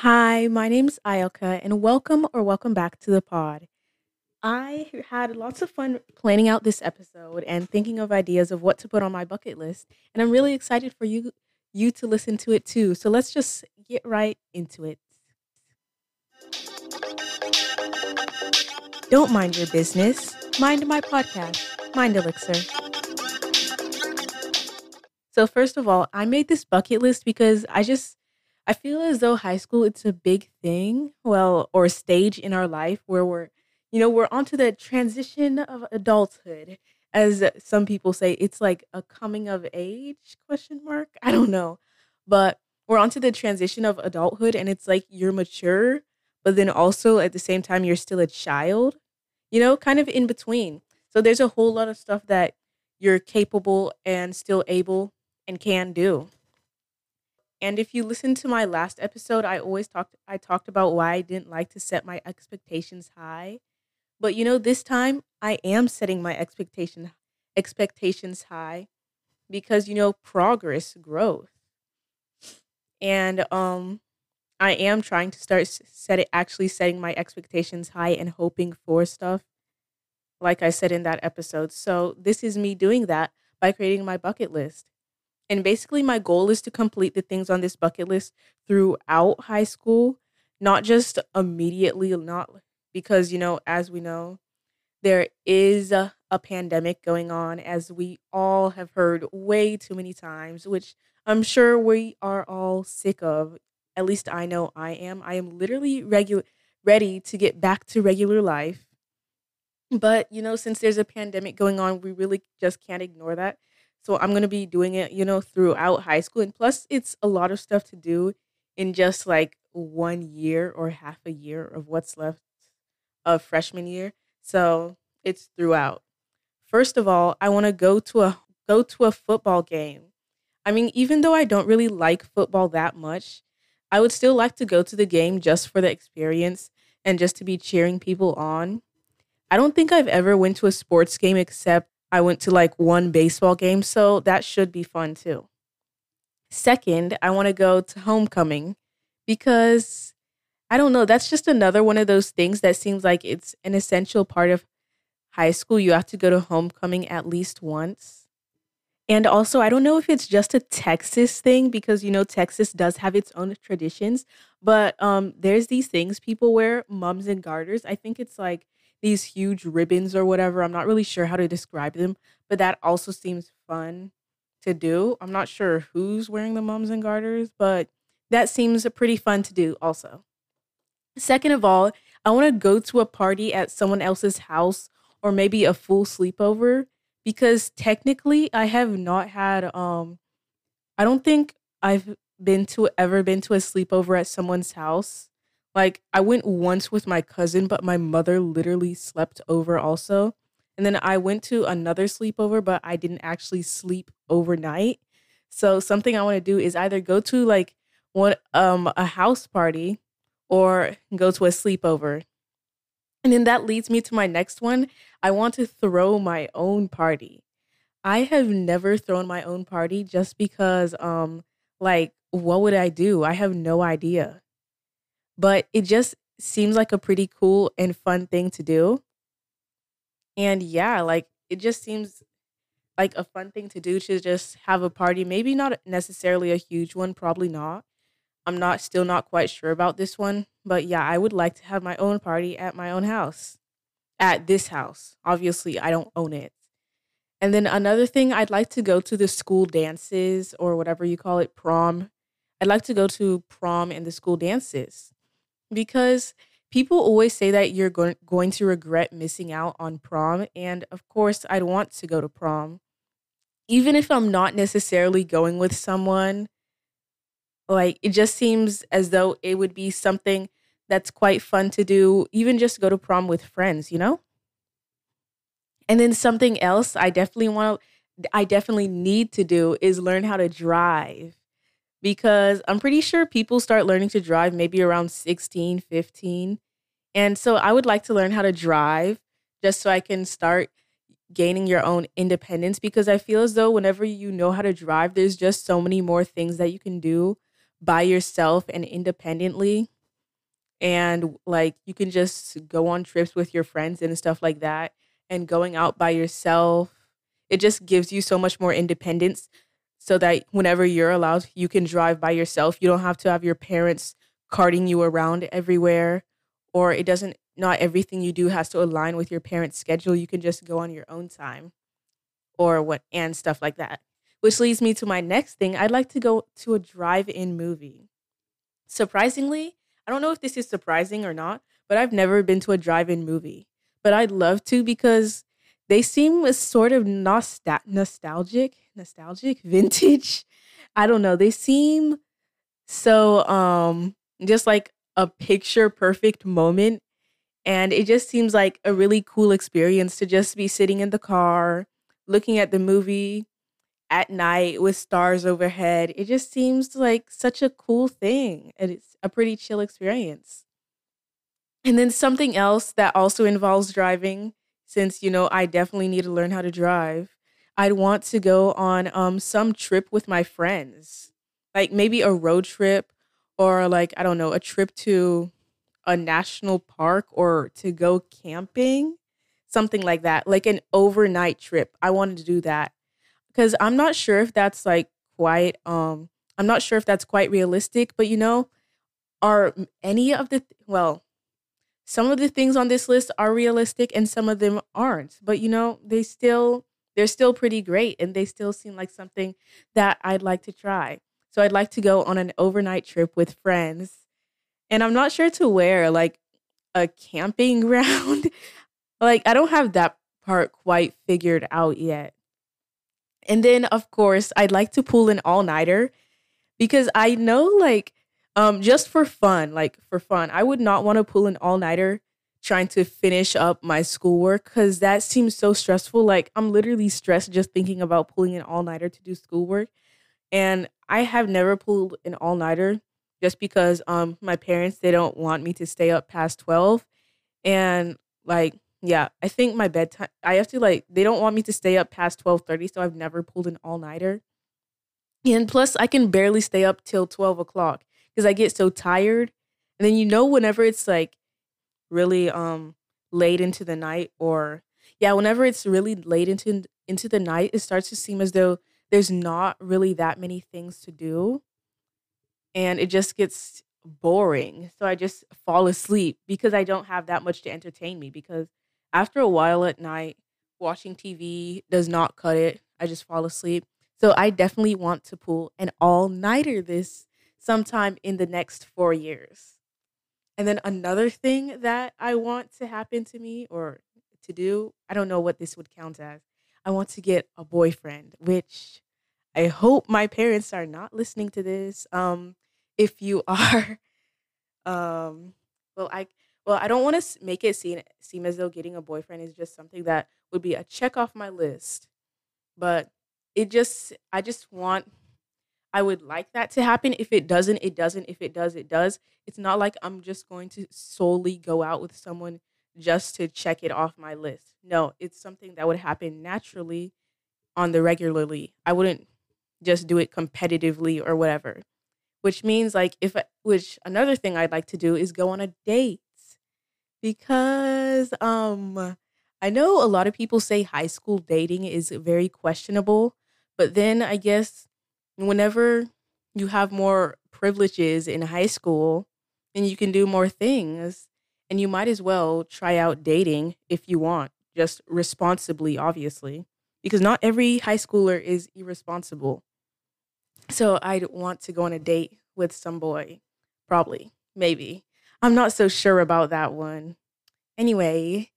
Hi, my name's Ayoka, and welcome or welcome back to the pod. I had lots of fun planning out this episode and thinking of ideas of what to put on my bucket list, and I'm really excited for you you to listen to it too. So let's just get right into it. Don't mind your business. Mind my podcast, Mind Elixir. So first of all, I made this bucket list because I just I feel as though high school it's a big thing, well, or a stage in our life where we're you know, we're onto the transition of adulthood as some people say it's like a coming of age question mark. I don't know. But we're onto the transition of adulthood and it's like you're mature, but then also at the same time you're still a child, you know, kind of in between. So there's a whole lot of stuff that you're capable and still able and can do. And if you listen to my last episode, I always talked I talked about why I didn't like to set my expectations high. But you know, this time I am setting my expectation expectations high because you know, progress, growth. And um I am trying to start set it actually setting my expectations high and hoping for stuff like I said in that episode. So this is me doing that by creating my bucket list. And basically, my goal is to complete the things on this bucket list throughout high school, not just immediately, not because, you know, as we know, there is a, a pandemic going on, as we all have heard way too many times, which I'm sure we are all sick of. At least I know I am. I am literally regular ready to get back to regular life. But, you know, since there's a pandemic going on, we really just can't ignore that. So I'm going to be doing it, you know, throughout high school. And plus, it's a lot of stuff to do in just like one year or half a year of what's left of freshman year. So it's throughout. First of all, I want to go to a go to a football game. I mean, even though I don't really like football that much, I would still like to go to the game just for the experience and just to be cheering people on. I don't think I've ever went to a sports game except I went to like one baseball game, so that should be fun too. Second, I want to go to homecoming because I don't know, that's just another one of those things that seems like it's an essential part of high school. You have to go to homecoming at least once. And also, I don't know if it's just a Texas thing because you know Texas does have its own traditions, but um there's these things people wear, mums and garters. I think it's like these huge ribbons or whatever. I'm not really sure how to describe them, but that also seems fun to do. I'm not sure who's wearing the mums and garters, but that seems pretty fun to do also. Second of all, I want to go to a party at someone else's house or maybe a full sleepover because technically I have not had um I don't think I've been to ever been to a sleepover at someone's house. Like I went once with my cousin, but my mother literally slept over also. And then I went to another sleepover, but I didn't actually sleep overnight. So something I want to do is either go to like one um a house party or go to a sleepover. And then that leads me to my next one. I want to throw my own party. I have never thrown my own party just because um like what would I do? I have no idea. But it just seems like a pretty cool and fun thing to do. And yeah, like it just seems like a fun thing to do to just have a party. Maybe not necessarily a huge one, probably not. I'm not still not quite sure about this one, but yeah, I would like to have my own party at my own house. At this house. Obviously, I don't own it. And then another thing, I'd like to go to the school dances or whatever you call it, prom. I'd like to go to prom and the school dances because people always say that you're going going to regret missing out on prom and of course I'd want to go to prom. Even if I'm not necessarily going with someone like it just seems as though it would be something that's quite fun to do even just go to prom with friends you know? And then something else I definitely want to I definitely need to do is learn how to drive because I'm pretty sure people start learning to drive maybe around 16, 15, And so I would like to learn how to drive just so I can start gaining your own independence because I feel as though whenever you know how to drive, there's just so many more things that you can do by yourself and independently. And like you can just go on trips with your friends and stuff like that. And going out by yourself, it just gives you so much more independence so that whenever you're allowed, you can drive by yourself. You don't have to have your parents carting you around everywhere, or it doesn't, not everything you do has to align with your parents' schedule. You can just go on your own time or what, and stuff like that. Which leads me to my next thing. I'd like to go to a drive in movie. Surprisingly, I don't know if this is surprising or not, but I've never been to a drive in movie. But I'd love to because they seem sort of nostal- nostalgic, nostalgic, vintage. I don't know. They seem so um just like a picture perfect moment and it just seems like a really cool experience to just be sitting in the car looking at the movie at night with stars overhead. It just seems like such a cool thing and it's a pretty chill experience. And then something else that also involves driving since you know I definitely need to learn how to drive. I'd want to go on um some trip with my friends. Like maybe a road trip or like I don't know, a trip to a national park or to go camping, something like that. Like an overnight trip. I wanted to do that cuz I'm not sure if that's like quite um I'm not sure if that's quite realistic, but you know, are any of the well, some of the things on this list are realistic and some of them aren't. But you know, they still they're still pretty great and they still seem like something that I'd like to try. So I'd like to go on an overnight trip with friends. And I'm not sure to where, like a camping ground. like I don't have that part quite figured out yet. And then of course, I'd like to pull an all-nighter because I know like um, just for fun, like for fun, I would not want to pull an all nighter trying to finish up my schoolwork because that seems so stressful. Like I'm literally stressed just thinking about pulling an all nighter to do schoolwork, and I have never pulled an all nighter just because um my parents they don't want me to stay up past twelve, and like yeah, I think my bedtime I have to like they don't want me to stay up past twelve thirty, so I've never pulled an all nighter. And plus, I can barely stay up till twelve o'clock because I get so tired. And then you know whenever it's like really um late into the night or yeah, whenever it's really late into into the night, it starts to seem as though there's not really that many things to do. And it just gets boring. So I just fall asleep because I don't have that much to entertain me because after a while at night, watching TV does not cut it. I just fall asleep. So I definitely want to pull an all-nighter this sometime in the next four years. And then another thing that I want to happen to me or to do, I don't know what this would count as. I want to get a boyfriend, which I hope my parents are not listening to this. Um, if you are, um, well, I well, I don't want to make it seem seem as though getting a boyfriend is just something that would be a check off my list, but it just I just want I would like that to happen. If it doesn't, it doesn't. If it does, it does. It's not like I'm just going to solely go out with someone just to check it off my list. No, it's something that would happen naturally on the regularly. I wouldn't just do it competitively or whatever. Which means like if which another thing I'd like to do is go on a date because um I know a lot of people say high school dating is very questionable, but then I guess whenever you have more privileges in high school and you can do more things and you might as well try out dating if you want just responsibly obviously because not every high schooler is irresponsible. So i'd want to go on a date with some boy probably maybe. I'm not so sure about that one. Anyway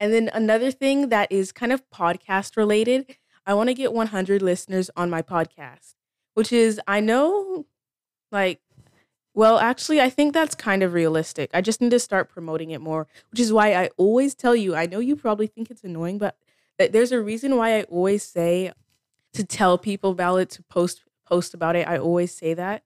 and then another thing that is kind of podcast related i want to get 100 listeners on my podcast which is I know like well, actually, I think that's kind of realistic. I just need to start promoting it more, which is why I always tell you. I know you probably think it's annoying, but there's a reason why I always say to tell people about it, to post post about it. I always say that.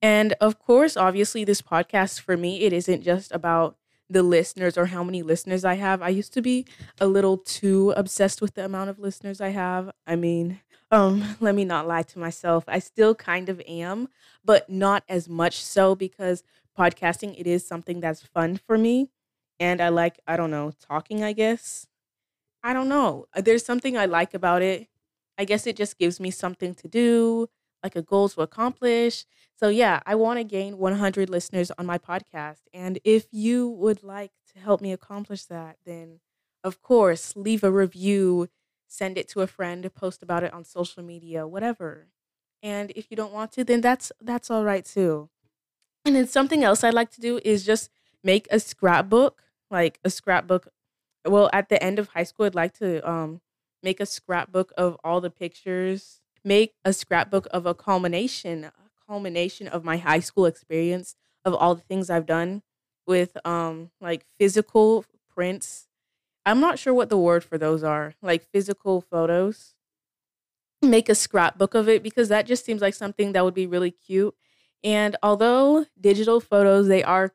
And of course, obviously, this podcast for me, it isn't just about the listeners or how many listeners I have. I used to be a little too obsessed with the amount of listeners I have. I mean, Um, let me not lie to myself. I still kind of am, but not as much so because podcasting it is something that's fun for me and I like I don't know, talking, I guess. I don't know. Uh, there's something I like about it. I guess it just gives me something to do, like a goal to accomplish. So yeah, I want to gain 100 listeners on my podcast. And if you would like to help me accomplish that, then of course, leave a review, send it to a friend, post about it on social media, whatever. And if you don't want to, then that's that's all right too. And then something else I'd like to do is just make a scrapbook, like a scrapbook. Well, at the end of high school, I'd like to um make a scrapbook of all the pictures, make a scrapbook of a culmination, a culmination of my high school experience of all the things I've done with um like physical prints. I'm not sure what the word for those are, like physical photos. Make a scrapbook of it because that just seems like something that would be really cute. And although digital photos they are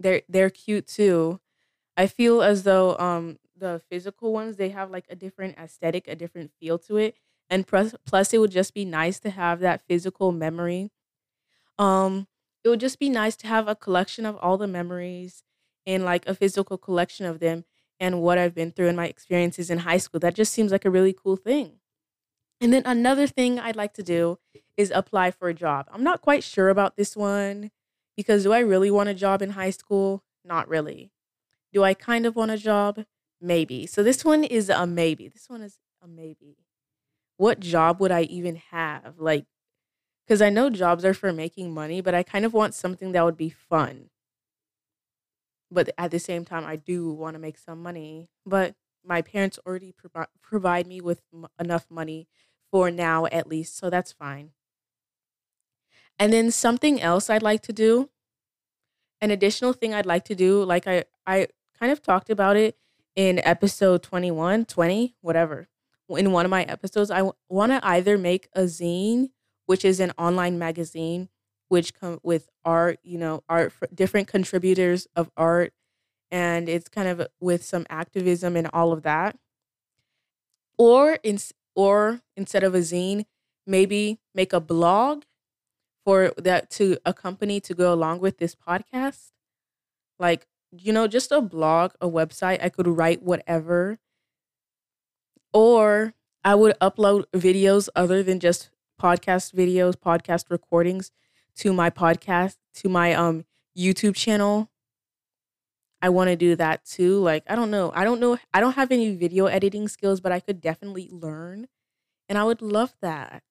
they're they're cute too. I feel as though um the physical ones they have like a different aesthetic, a different feel to it. And plus, plus it would just be nice to have that physical memory. Um it would just be nice to have a collection of all the memories and like a physical collection of them and what I've been through and my experiences in high school. That just seems like a really cool thing. And then another thing I'd like to do is apply for a job. I'm not quite sure about this one because do I really want a job in high school? Not really. Do I kind of want a job? Maybe. So this one is a maybe. This one is a maybe. What job would I even have? Like, because I know jobs are for making money, but I kind of want something that would be fun. But at the same time, I do want to make some money. But my parents already pro- provide me with m- enough money for now, at least. So that's fine. And then something else I'd like to do, an additional thing I'd like to do, like I, I kind of talked about it in episode 21, 20, whatever. In one of my episodes, I w- want to either make a zine, which is an online magazine, which come with art, you know, art different contributors of art, and it's kind of with some activism and all of that. Or in or instead of a zine, maybe make a blog for that to accompany to go along with this podcast. Like, you know, just a blog, a website, I could write whatever. Or I would upload videos other than just podcast videos, podcast recordings to my podcast, to my um YouTube channel. I want to do that too. Like, I don't know. I don't know. I don't have any video editing skills, but I could definitely learn. And I would love that.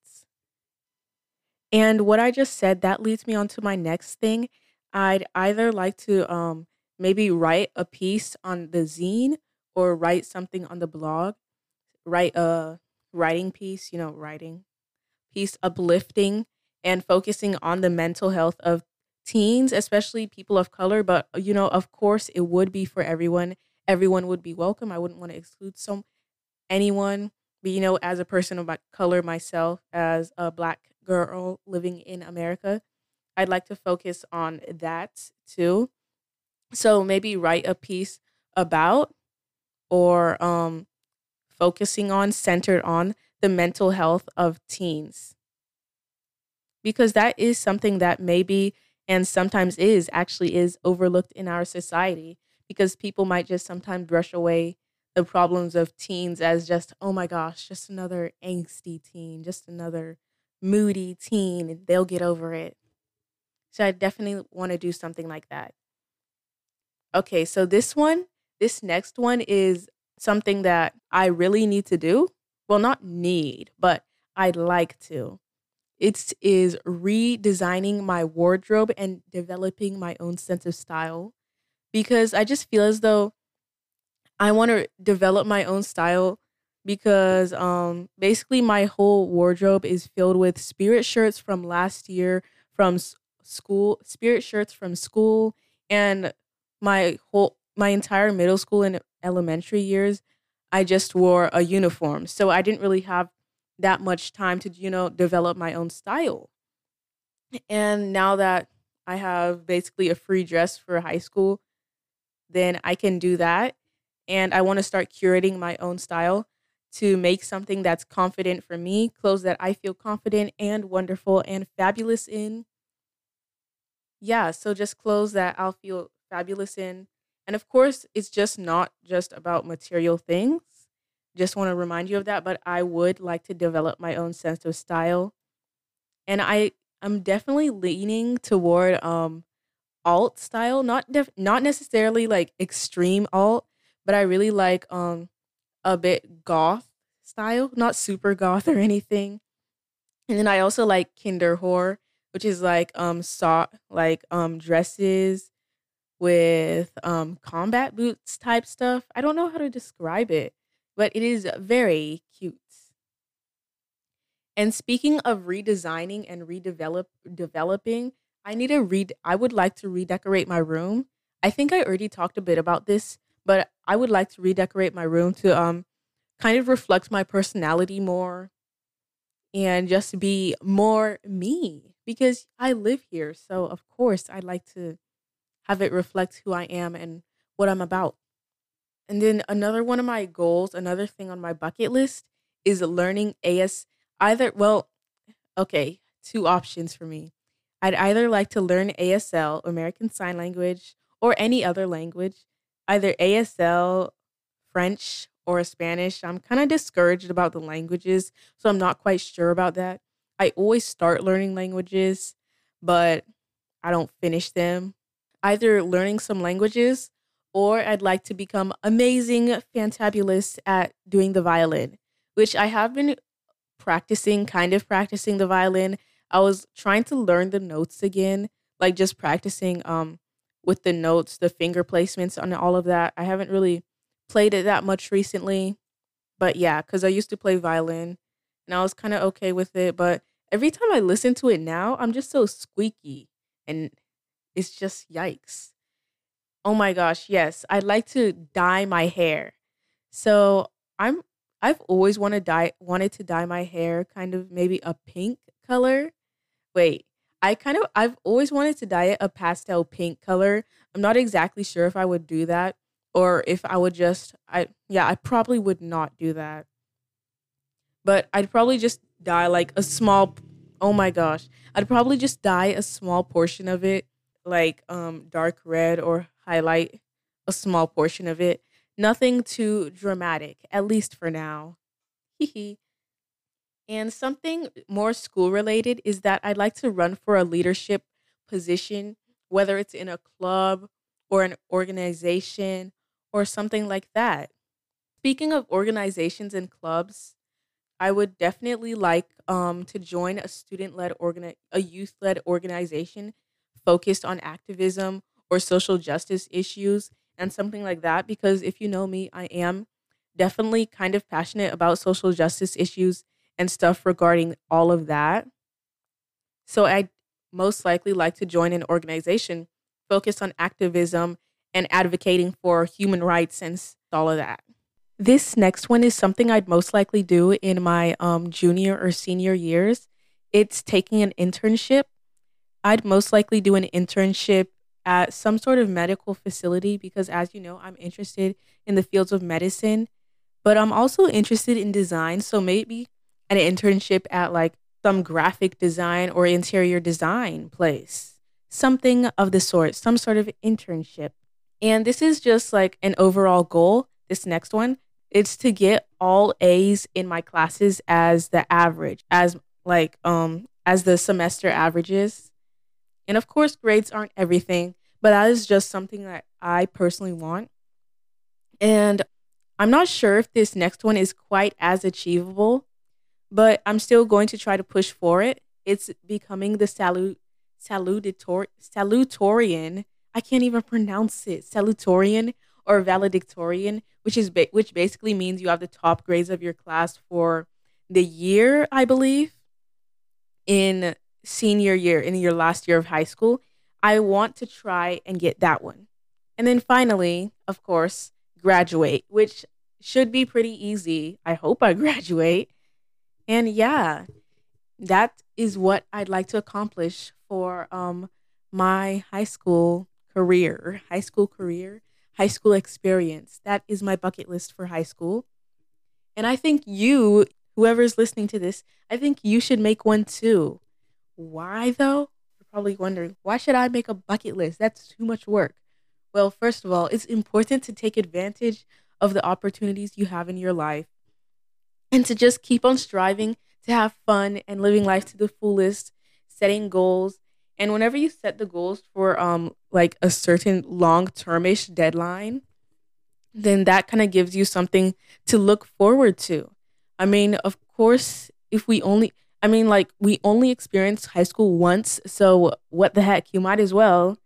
And what I just said, that leads me on to my next thing. I'd either like to um, maybe write a piece on the zine or write something on the blog, write a writing piece, you know, writing piece uplifting and focusing on the mental health of teens, especially people of color. But, you know, of course, it would be for everyone. Everyone would be welcome. I wouldn't want to exclude some anyone. But, you know, as a person of my color myself, as a black girl living in America, I'd like to focus on that too. So maybe write a piece about or um, focusing on, centered on the mental health of teens. Because that is something that maybe and sometimes is actually is overlooked in our society because people might just sometimes brush away the problems of teens as just, oh my gosh, just another angsty teen, just another moody teen and they'll get over it. So I definitely want to do something like that. Okay, so this one, this next one is something that I really need to do. Well, not need, but I'd like to. It is redesigning my wardrobe and developing my own sense of style because I just feel as though I want to develop my own style because um basically my whole wardrobe is filled with spirit shirts from last year from school spirit shirts from school and my whole my entire middle school and elementary years I just wore a uniform. So I didn't really have that much time to you know develop my own style and now that I have basically a free dress for high school then I can do that and I want to start curating my own style to make something that's confident for me, clothes that I feel confident and wonderful and fabulous in. Yeah, so just clothes that I'll feel fabulous in. And of course, it's just not just about material things. Just want to remind you of that, but I would like to develop my own sense of style. And I I'm definitely leaning toward um alt style, not def- not necessarily like extreme alt, but I really like um a bit goth style, not super goth or anything. And then I also like Kinderwhore, which is like um soft like um dresses with um combat boots type stuff. I don't know how to describe it, but it is very cute. And speaking of redesigning and redevelop developing, I need to read I would like to redecorate my room. I think I already talked a bit about this, but I would like to redecorate my room to um kind of reflect my personality more and just be more me because I live here. So of course I'd like to have it reflect who I am and what I'm about. And then another one of my goals, another thing on my bucket list is learning AS either well, okay, two options for me. I'd either like to learn ASL, American Sign Language, or any other language, either ASL, French, or Spanish. I'm kind of discouraged about the languages, so I'm not quite sure about that. I always start learning languages, but I don't finish them. Either learning some languages or I'd like to become amazing, fantabulous at doing the violin, which I have been practicing, kind of practicing the violin. I was trying to learn the notes again, like just practicing um with the notes, the finger placements and all of that. I haven't really played it that much recently. But yeah, cuz I used to play violin and I was kind of okay with it, but every time I listen to it now, I'm just so squeaky and it's just yikes. Oh my gosh, yes. I'd like to dye my hair. So I'm I've always wanted dye wanted to dye my hair kind of maybe a pink color. Wait, I kind of I've always wanted to dye it a pastel pink color. I'm not exactly sure if I would do that or if I would just I yeah, I probably would not do that. But I'd probably just dye like a small oh my gosh. I'd probably just dye a small portion of it like um dark red or highlight a small portion of it. Nothing too dramatic, at least for now. and something more school related is that I'd like to run for a leadership position, whether it's in a club or an organization or something like that. Speaking of organizations and clubs, I would definitely like um, to join a student-led organi- a youth-led organization focused on activism or social justice issues and something like that. Because if you know me, I am definitely kind of passionate about social justice issues and stuff regarding all of that. So I most likely like to join an organization focused on activism and advocating for human rights and all of that. This next one is something I'd most likely do in my um, junior or senior years. It's taking an internship. I'd most likely do an internship at some sort of medical facility because, as you know, I'm interested in the fields of medicine, but I'm also interested in design. So maybe an internship at like some graphic design or interior design place, something of the sort, some sort of internship. And this is just like an overall goal. This next one, it's to get all A's in my classes as the average, as like um as the semester averages. And of course, grades aren't everything, but that is just something that I personally want. And I'm not sure if this next one is quite as achievable, but I'm still going to try to push for it. It's becoming the salut salutator salutatorian. I can't even pronounce it. Salutatorian or valedictorian, which is ba- which basically means you have the top grades of your class for the year, I believe, in senior year, in your last year of high school. I want to try and get that one. And then finally, of course, graduate, which should be pretty easy. I hope I graduate. And yeah, that is what I'd like to accomplish for um my high school career, high school career, high school experience. That is my bucket list for high school. And I think you, whoever's listening to this, I think you should make one too. Why though? You're probably wondering, why should I make a bucket list? That's too much work. Well, first of all, it's important to take advantage of the opportunities you have in your life and to just keep on striving to have fun and living life to the fullest, setting goals. And whenever you set the goals for um like a certain long-termish deadline, then that kind of gives you something to look forward to. I mean, of course, if we only I mean like we only experienced high school once, so what the heck, you might as well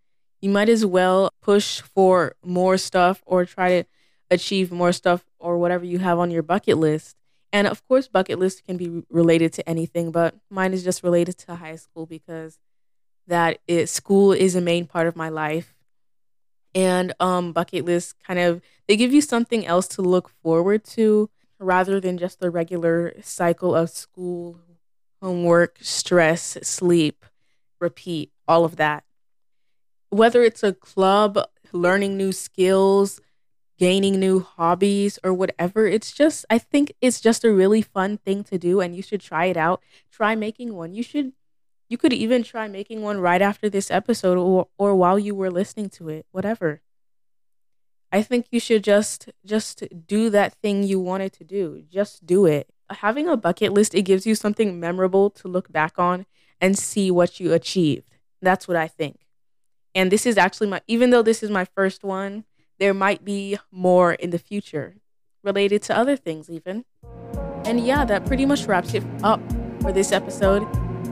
you might as well push for more stuff or try to achieve more stuff or whatever you have on your bucket list. And of course, bucket list can be related to anything, but mine is just related to high school because that is school is a main part of my life. And um bucket list kind of they give you something else to look forward to rather than just the regular cycle of school, homework, stress, sleep, repeat, all of that whether it's a club, learning new skills, gaining new hobbies, or whatever, it's just, I think it's just a really fun thing to do and you should try it out. Try making one. You should, you could even try making one right after this episode or, or while you were listening to it, whatever. I think you should just just do that thing you wanted to do. Just do it. Having a bucket list, it gives you something memorable to look back on and see what you achieved. That's what I think. And this is actually my, even though this is my first one, there might be more in the future related to other things, even. And yeah, that pretty much wraps it up for this episode.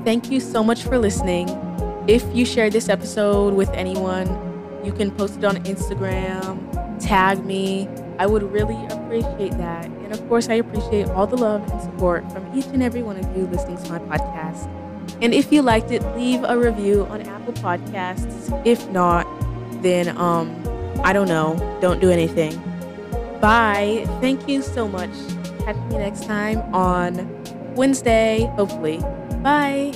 Thank you so much for listening. If you share this episode with anyone, you can post it on Instagram, tag me. I would really appreciate that. And of course, I appreciate all the love and support from each and every one of you listening to my podcast. And if you liked it, leave a review on Apple Podcasts. If not, then um, I don't know. Don't do anything. Bye. Thank you so much. Catch me next time on Wednesday, hopefully. Bye.